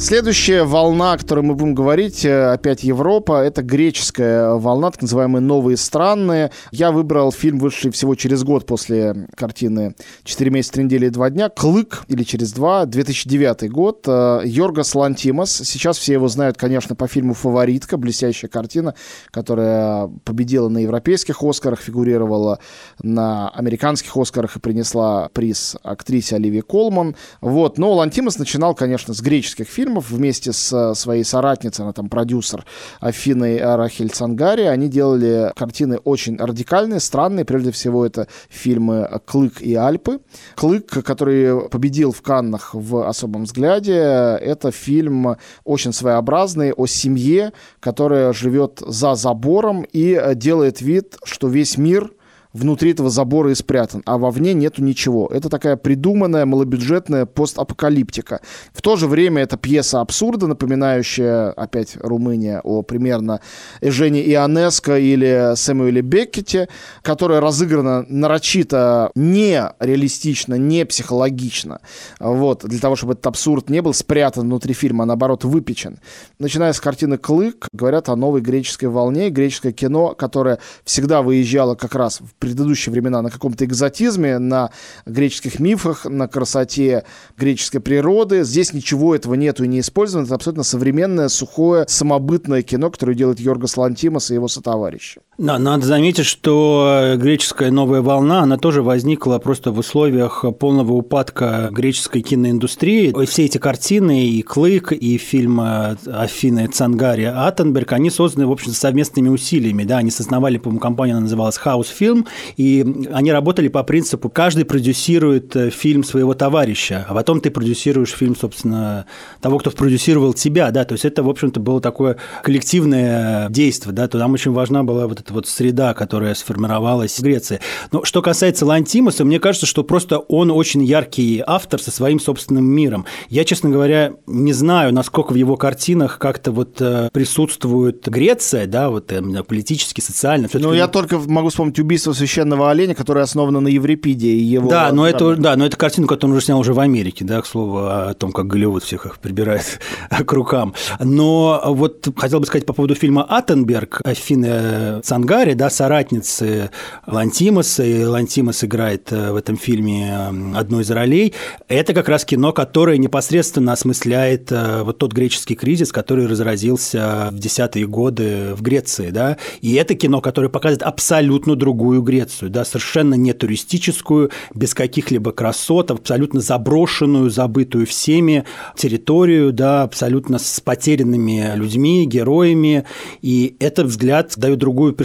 Следующая волна, о которой мы будем говорить, э, опять Европа, это греческая волна, так называемые новые страны. Я выбрал фильм, вышедший всего через год после картины «Четыре месяца, три недели и два дня», «Клык» или «Через два», 2009 год. Э, Йоргас Лантимас. Сейчас все его знают, конечно, по фильму «Фаворитка», блестящая картина, которая победила на европейских «Оскарах», фигурировала на американских «Оскарах» и принесла приз актрисе Оливии Колман. Вот. Но Лантимас начинал, конечно, с греческих фильмов, фильмов вместе с э, своей соратницей, она там продюсер Афиной Рахель Цангари. Они делали картины очень радикальные, странные. Прежде всего, это фильмы «Клык» и «Альпы». «Клык», который победил в Каннах в «Особом взгляде», это фильм очень своеобразный о семье, которая живет за забором и делает вид, что весь мир – внутри этого забора и спрятан, а вовне нету ничего. Это такая придуманная, малобюджетная постапокалиптика. В то же время это пьеса абсурда, напоминающая, опять, Румыния, о примерно Жене Ионеско или Сэмюэле Беккете, которая разыграна нарочито не реалистично, не психологично. Вот, для того, чтобы этот абсурд не был спрятан внутри фильма, а наоборот выпечен. Начиная с картины «Клык», говорят о новой греческой волне, греческое кино, которое всегда выезжало как раз в предыдущие времена на каком-то экзотизме, на греческих мифах, на красоте греческой природы. Здесь ничего этого нету и не использовано. Это абсолютно современное, сухое, самобытное кино, которое делает Йоргос Лантимос и его сотоварищи. Надо заметить, что греческая новая волна, она тоже возникла просто в условиях полного упадка греческой киноиндустрии. Все эти картины, и «Клык», и фильм Афины Цангари Аттенберг, они созданы, в общем совместными усилиями. Да, они создавали, по-моему, компания, называлась «Хаус Фильм», и они работали по принципу, каждый продюсирует э, фильм своего товарища, а потом ты продюсируешь фильм, собственно, того, кто продюсировал тебя, да, то есть это, в общем-то, было такое коллективное действие, да, то там очень важна была вот эта вот среда, которая сформировалась в Греции. Но что касается Лантимуса, мне кажется, что просто он очень яркий автор со своим собственным миром. Я, честно говоря, не знаю, насколько в его картинах как-то вот э, присутствует Греция, да, вот именно политически, социально. Ну, я только могу вспомнить убийство священного оленя, которое основано на Еврипиде и его... Да, но это, да, но это картина, которую он уже снял уже в Америке, да, к слову, о том, как Голливуд всех их прибирает к рукам. Но вот хотел бы сказать по поводу фильма «Аттенберг» Афины Цангари, да, соратницы Лантимаса, и Лантимас играет э, в этом фильме одну из ролей. Это как раз кино, которое непосредственно осмысляет э, вот тот греческий кризис, который разразился в десятые годы в Греции, да, и это кино, которое показывает абсолютно другую Грецию, да, совершенно не туристическую, без каких-либо красот, абсолютно заброшенную, забытую всеми территорию, да, абсолютно с потерянными людьми, героями, и этот взгляд дает другую перспективу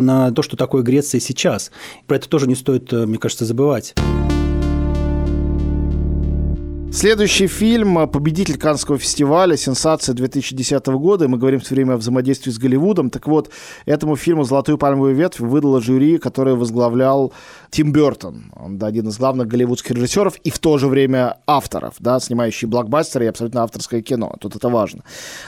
на то, что такое Греция сейчас. Про это тоже не стоит, э, мне кажется, забывать. Следующий фильм – победитель Каннского фестиваля, сенсация 2010 года. Мы говорим все время о взаимодействии с Голливудом. Так вот, этому фильму «Золотую пальмовую ветвь» выдала жюри, которое возглавлял Тим Бертон. Он да, один из главных голливудских режиссеров и в то же время авторов, да, снимающий блокбастеры и абсолютно авторское кино. Тут это важно.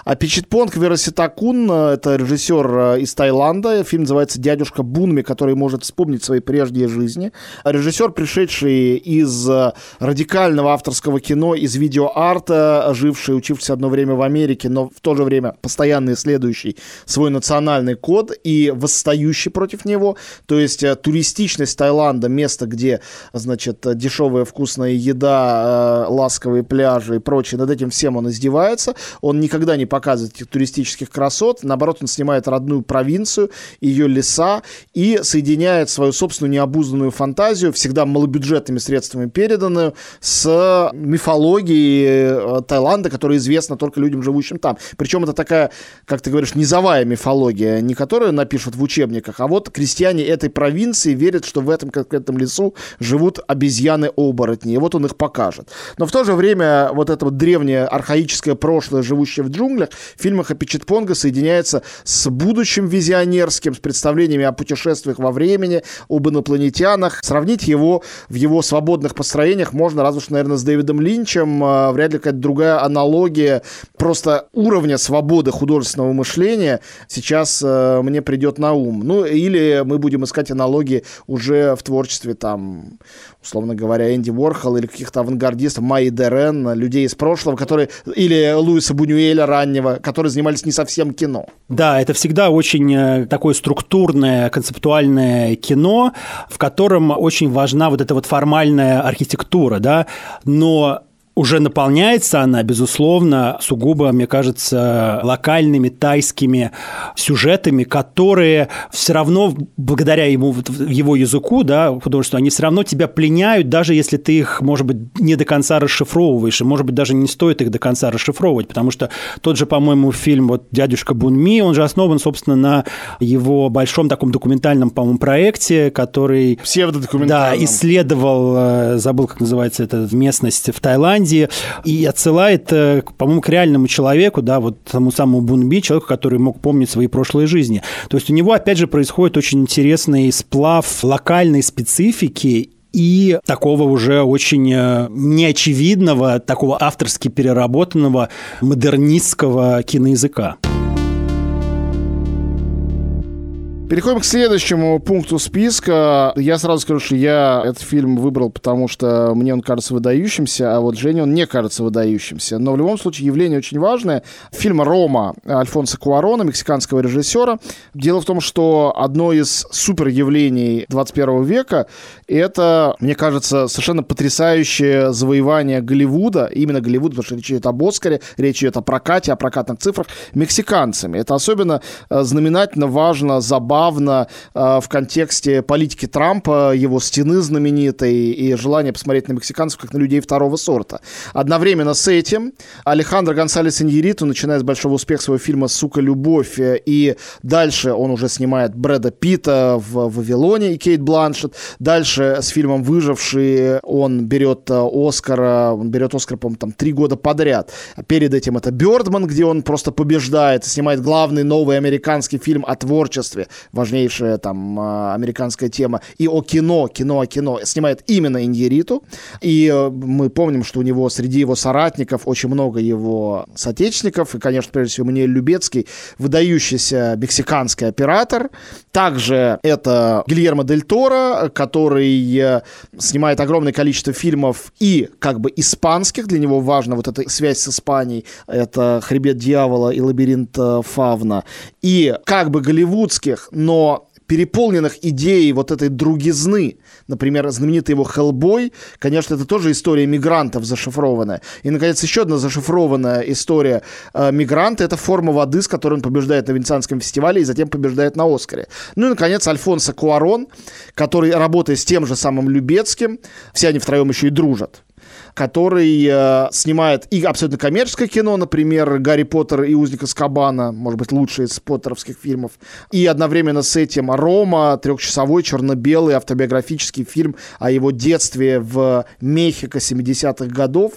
А Пичитпонг Вераситакун – это режиссер э, из Таиланда. Фильм называется «Дядюшка Бунми», который может вспомнить свои прежние жизни. Режиссер, пришедший из э, радикального авторского кино, из видеоарта, живший, учившийся одно время в Америке, но в то же время постоянно исследующий свой национальный код и восстающий против него. То есть э, туристичность Таиланда, место, где, значит, дешевая вкусная еда, э, ласковые пляжи и прочее, над этим всем он издевается. Он никогда не показывает этих туристических красот. Наоборот, он снимает родную провинцию, ее леса и соединяет свою собственную необузданную фантазию, всегда малобюджетными средствами переданную, с мифологии э, Таиланда, которая известна только людям, живущим там. Причем это такая, как ты говоришь, низовая мифология, не которую напишут в учебниках, а вот крестьяне этой провинции верят, что в этом конкретном лесу живут обезьяны-оборотни, и вот он их покажет. Но в то же время вот это вот древнее архаическое прошлое, живущее в джунглях, в фильмах о Пичетпонга соединяется с будущим визионерским, с представлениями о путешествиях во времени, об инопланетянах. Сравнить его в его свободных построениях можно разве что, наверное, с Дэвидом Ли, Линчем, а, вряд ли какая-то другая аналогия просто уровня свободы художественного мышления сейчас э, мне придет на ум. Ну, или мы будем искать аналогии уже в творчестве там условно говоря, Энди Уорхол или каких-то авангардистов, Майи Дерен, людей из прошлого, которые, или Луиса Бунюэля раннего, которые занимались не совсем кино. Да, это всегда очень э, такое структурное, концептуальное кино, в котором очень важна вот эта вот формальная архитектура, да, но уже наполняется она, безусловно, сугубо, мне кажется, локальными тайскими сюжетами, которые все равно, благодаря ему, его языку, да, художеству, они все равно тебя пленяют, даже если ты их, может быть, не до конца расшифровываешь, и, может быть, даже не стоит их до конца расшифровывать, потому что тот же, по-моему, фильм вот «Дядюшка Бунми», он же основан, собственно, на его большом таком документальном, по-моему, проекте, который... Да, исследовал, э, забыл, как называется эта местность в Таиланде, Индии, и отсылает, э, по-моему, к реальному человеку, да, вот тому самому Бунби, человеку, который мог помнить свои прошлые жизни. То есть у него, опять же, происходит очень интересный сплав локальной специфики и такого уже очень э, неочевидного, такого авторски переработанного модернистского киноязыка. Переходим к следующему пункту списка. Я сразу скажу, что я этот фильм выбрал, потому что мне он кажется выдающимся, а вот Жене он не кажется выдающимся. Но в любом случае явление очень важное. Фильм «Рома» Альфонса Куарона, мексиканского режиссера. Дело в том, что одно из супер явлений 21 века — это, мне кажется, совершенно потрясающее завоевание Голливуда, именно Голливуда, потому что речь идет об Оскаре, речь идет о прокате, о прокатных цифрах, мексиканцами. Это особенно э, знаменательно важно, забавно забавно э, в контексте политики Трампа, его стены знаменитой и желания посмотреть на мексиканцев как на людей второго сорта. Одновременно с этим Алехандро Гонсалес Иньериту, начиная с большого успеха своего фильма «Сука, любовь», э, и дальше он уже снимает Брэда Питта в «Вавилоне» и Кейт Бланшет. Дальше с фильмом «Выжившие» он берет э, Оскара, он берет Оскар, по-моему, там три года подряд. Перед этим это «Бёрдман», где он просто побеждает, снимает главный новый американский фильм о творчестве, важнейшая там а, американская тема, и о кино, кино о кино, снимает именно Иньериту. И э, мы помним, что у него среди его соратников очень много его соотечественников, и, конечно, прежде всего, мне Любецкий, выдающийся мексиканский оператор. Также это Гильермо Дель Торо, который э, снимает огромное количество фильмов и как бы испанских, для него важна вот эта связь с Испанией, это «Хребет дьявола» и «Лабиринт э, Фавна», и как бы голливудских, но переполненных идеей вот этой другизны. Например, знаменитый его «Хеллбой», конечно, это тоже история мигрантов зашифрованная. И, наконец, еще одна зашифрованная история э, мигранта – это «Форма воды», с которой он побеждает на Венецианском фестивале и затем побеждает на «Оскаре». Ну и, наконец, Альфонсо Куарон, который, работая с тем же самым Любецким, все они втроем еще и дружат, который э, снимает и абсолютно коммерческое кино, например, «Гарри Поттер и узник Аскабана», может быть, лучший из поттеровских фильмов, и одновременно с этим «Рома», трехчасовой черно-белый автобиографический фильм о его детстве в Мехико 70-х годов,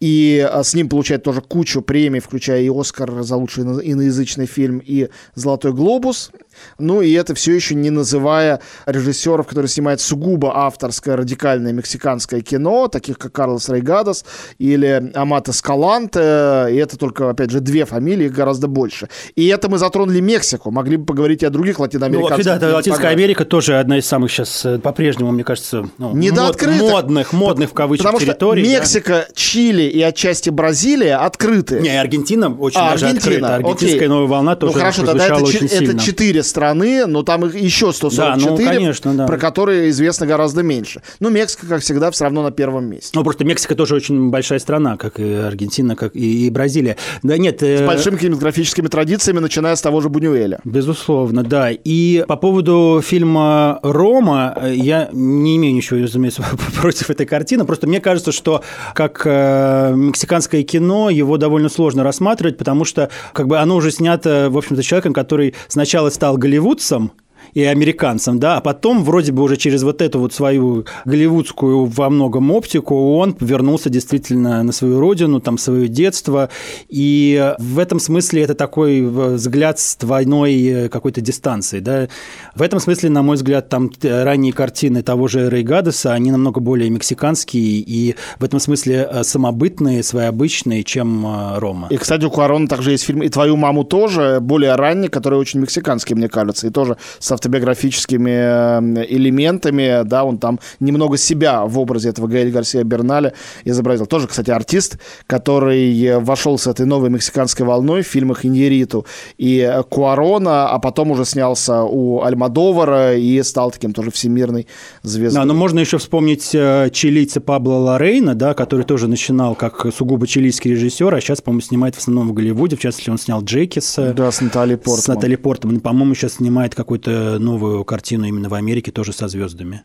и э, с ним получает тоже кучу премий, включая и «Оскар» за лучший иноязычный фильм, и «Золотой глобус», ну и это все еще не называя режиссеров, которые снимают сугубо авторское радикальное мексиканское кино, таких как Карлос Рейгадос или Амата Скаланте. И это только, опять же, две фамилии, их гораздо больше. И это мы затронули Мексику. Могли бы поговорить и о других латиноамериканских. Ну, да, Латинская Америка тоже одна из самых сейчас э, по-прежнему, мне кажется, ну, мод, модных, модных в кавычках Потому территорий. Что Мексика, да? Чили и отчасти Бразилия открыты. Не, Аргентина очень а, даже Аргентина, открыта. Аргентинская окей. новая волна тоже ну, хорошо, тогда это, очень это, это четыре страны, но там их еще 144, да, ну, конечно, да. про которые известно гораздо меньше. Ну, Мексика, как всегда, все равно на первом месте. Ну, просто Мексика тоже очень большая страна, как и Аргентина, как и, и Бразилия. Да нет... С э... большими кинематографическими традициями, начиная с того же Бунюэля. Безусловно, да. И по поводу фильма «Рома» я не имею ничего, разумеется, против этой картины, просто мне кажется, что как э, мексиканское кино его довольно сложно рассматривать, потому что как бы оно уже снято, в общем-то, человеком, который сначала стал голливудцам и американцам, да, а потом вроде бы уже через вот эту вот свою голливудскую во многом оптику он вернулся действительно на свою родину, там, свое детство, и в этом смысле это такой взгляд с двойной э, какой-то дистанции, да. В этом смысле, на мой взгляд, там ранние картины того же Рэй Гадеса, они намного более мексиканские и в этом смысле э, самобытные, своеобычные, чем э, Рома. И, кстати, у Куарона также есть фильм «И твою маму тоже», более ранний, который очень мексиканский, мне кажется, и тоже с автобиографическими э, элементами, да, он там немного себя в образе этого Гаэль Гарсия Берналя изобразил. Тоже, кстати, артист, который вошел с этой новой мексиканской волной в фильмах Иньериту и Куарона, а потом уже снялся у Альмадовара и стал таким тоже всемирной звездой. Да, но можно еще вспомнить э, чилийца Пабло Лорейна, да, который тоже начинал как сугубо чилийский режиссер, а сейчас, по-моему, снимает в основном в Голливуде, в частности, он снял Джекиса. Да, с Натальей Портман. С Натальей Портман. По-моему, сейчас снимает какой-то новую картину именно в Америке, тоже со звездами.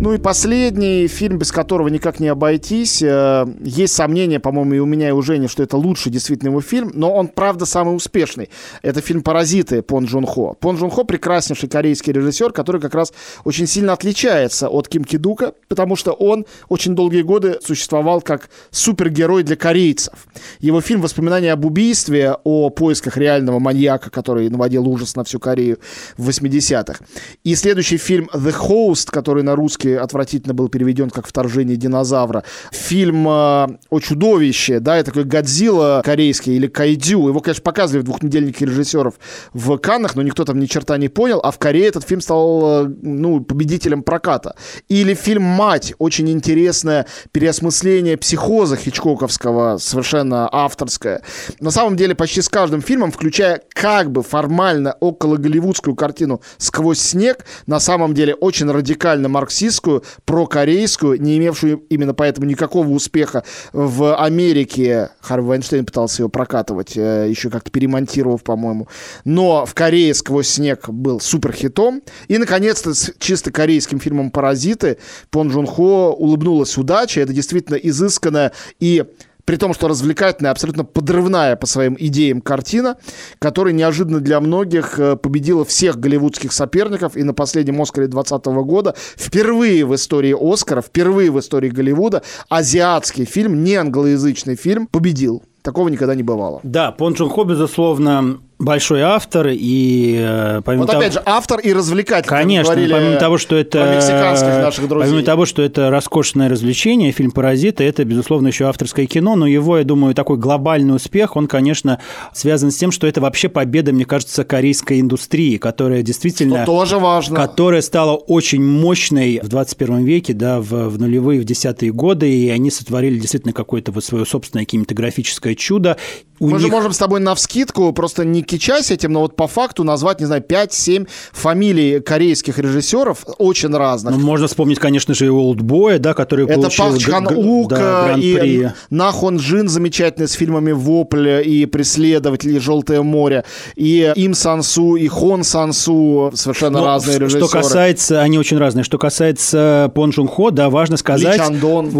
Ну и последний фильм, без которого никак не обойтись. Э, есть сомнения, по-моему, и у меня, и у Жени, что это лучший действительно его фильм, но он, правда, самый успешный. Это фильм «Паразиты» Пон Джун Хо. Пон Джун Хо – прекраснейший корейский режиссер, который как раз очень сильно отличается от Ким Кидука, потому что он очень долгие годы существовал как супергерой для корейцев. Его фильм «Воспоминания об убийстве», о поисках реального маньяка, который наводил ужас на всю Корею в 80-х. И следующий фильм «The Host», который на русский по отвратительно был переведен как «Вторжение динозавра». Фильм э, о чудовище, да, это такой Годзилла корейский или Кайдю. Его, конечно, показывали в двухнедельнике режиссеров в Каннах, но никто там ни черта не понял, а в Корее этот фильм стал, э, ну, победителем проката. Или фильм «Мать», очень интересное переосмысление психоза хичкоковского, совершенно авторское. На самом деле почти с каждым фильмом, включая как бы формально около голливудскую картину «Сквозь снег», на самом деле очень радикально марксист российскую, прокорейскую, не имевшую именно поэтому никакого успеха в Америке. Харви Вайнштейн пытался ее прокатывать, э, еще как-то перемонтировав, по-моему. Но в Корее «Сквозь снег» был суперхитом. И, наконец-то, с чисто корейским фильмом «Паразиты» Пон Джун Хо улыбнулась удача. Это действительно изысканная и при том, что развлекательная, абсолютно подрывная по своим идеям картина, которая неожиданно для многих э, победила всех голливудских соперников и на последнем Оскаре 2020 года впервые в истории Оскара, впервые в истории Голливуда азиатский фильм, не англоязычный фильм, победил. Такого никогда не бывало. Да, Пон Чун Хо, безусловно, большой автор и э, помимо вот того... опять же автор и развлекатель. Конечно, помимо того, что это мексиканских наших друзей. Помимо того, что это роскошное развлечение, фильм "Паразиты" это безусловно еще авторское кино, но его, я думаю, такой глобальный успех, он, конечно, связан с тем, что это вообще победа, мне кажется, корейской индустрии, которая действительно что тоже важно, которая стала очень мощной в 21 веке, да, в, в нулевые, в десятые годы, и они сотворили действительно какое-то вот свое собственное кинематографическое чудо. У Мы них... же можем с тобой на вскидку просто не кичась этим, но вот по факту назвать, не знаю, 5-7 фамилий корейских режиссеров очень разных. Ну, можно вспомнить, конечно же, и Олдбоя, да, который Это получил Пак Чхан Ук да, и Нахон Джин замечательный с фильмами «Вопль» и «Преследователь» и «Желтое море», и Им Сансу, и Хон Сансу, совершенно но разные режиссеры. Что касается, они очень разные, что касается Пон Джун Хо, да, важно сказать... Ли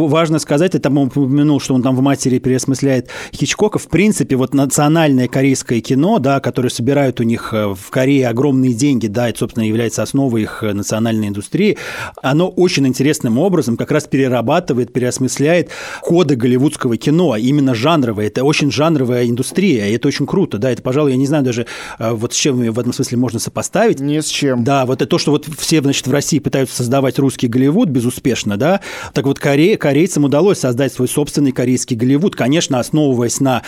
Важно сказать, я там упомянул, что он там в «Матери» переосмысляет Хичкока, в принципе, вот национальное корейское кино, да, которое собирают у них э, в Корее огромные деньги, да, это, собственно, является основой их э, национальной индустрии, оно очень интересным образом как раз перерабатывает, переосмысляет коды голливудского кино, именно жанровое. Это очень жанровая индустрия, и это очень круто, да, это, пожалуй, я не знаю даже, э, вот с чем в этом смысле можно сопоставить. Не с чем. Да, вот это то, что вот все, значит, в России пытаются создавать русский Голливуд безуспешно, да, так вот Корея, корейцам удалось создать свой собственный корейский Голливуд, конечно, основываясь на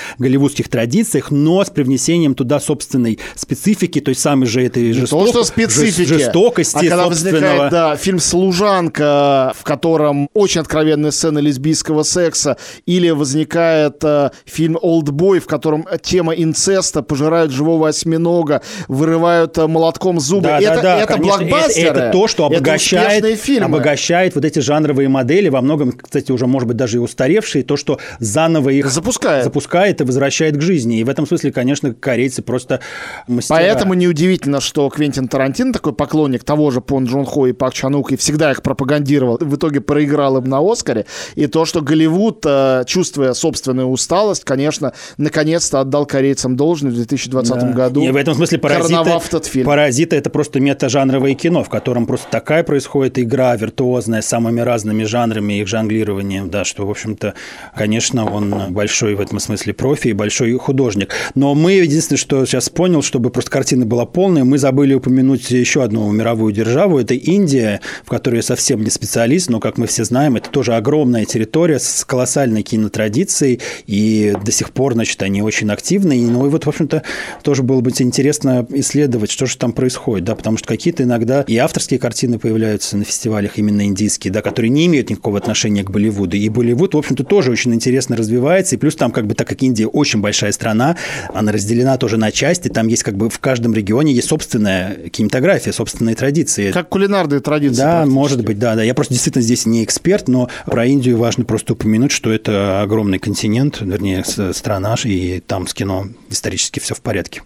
голливудских традициях, но с привнесением туда собственной специфики, той самой же этой жесток... то, что специфики, жестокости а когда возникает, да, фильм «Служанка», в котором очень откровенная сцена лесбийского секса, или возникает э, фильм «Олдбой», в котором тема инцеста, пожирают живого осьминога, вырывают э, молотком зубы. Да, это да, да, это конечно, блокбастеры. Это, это то, что обогащает, обогащает вот эти жанровые модели, во многом, кстати, уже, может быть, даже и устаревшие, то, что заново их запускает, запускает и возвращает к жизни. И в этом смысле, конечно, корейцы просто мастера. Поэтому неудивительно, что Квентин Тарантино, такой поклонник того же Пон Джон Хо и Пак Чанук, и всегда их пропагандировал, в итоге проиграл им на Оскаре. И то, что Голливуд, э, чувствуя собственную усталость, конечно, наконец-то отдал корейцам должное в 2020 да. году. И в этом смысле «Паразиты», этот фильм. «Паразиты» — это просто метажанровое кино, в котором просто такая происходит игра виртуозная с самыми разными жанрами, их жонглированием, да, что, в общем-то, конечно, он большой в этом смысле профи и большой художник. Но мы, единственное, что сейчас понял, чтобы просто картина была полная, мы забыли упомянуть еще одну мировую державу, это Индия, в которой я совсем не специалист, но, как мы все знаем, это тоже огромная территория с колоссальной кинотрадицией, и до сих пор, значит, они очень активны, и, ну, и вот, в общем-то, тоже было бы интересно исследовать, что же там происходит, да, потому что какие-то иногда и авторские картины появляются на фестивалях именно индийские, да, которые не имеют никакого отношения к Болливуду, и Болливуд, в общем-то, тоже очень интересно развивается, и плюс там, как бы, так как Индия очень большая страна, она разделена тоже на части, там есть как бы в каждом регионе есть собственная кинематография, собственные традиции. Как кулинарные традиции. Да, может быть, да, да. Я просто действительно здесь не эксперт, но про Индию важно просто упомянуть, что это огромный континент, вернее, страна, и там с кино исторически все в порядке.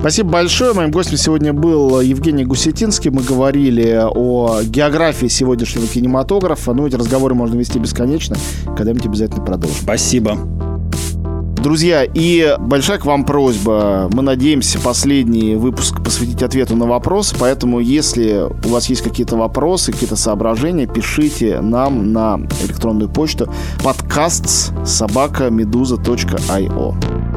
Спасибо большое. Моим гостем сегодня был Евгений Гусетинский. Мы говорили о географии сегодняшнего кинематографа. Ну, эти разговоры можно вести бесконечно. Когда-нибудь обязательно продолжим. Спасибо. Друзья, и большая к вам просьба. Мы надеемся последний выпуск посвятить ответу на вопросы, поэтому если у вас есть какие-то вопросы, какие-то соображения, пишите нам на электронную почту подкаст собака медуза.io.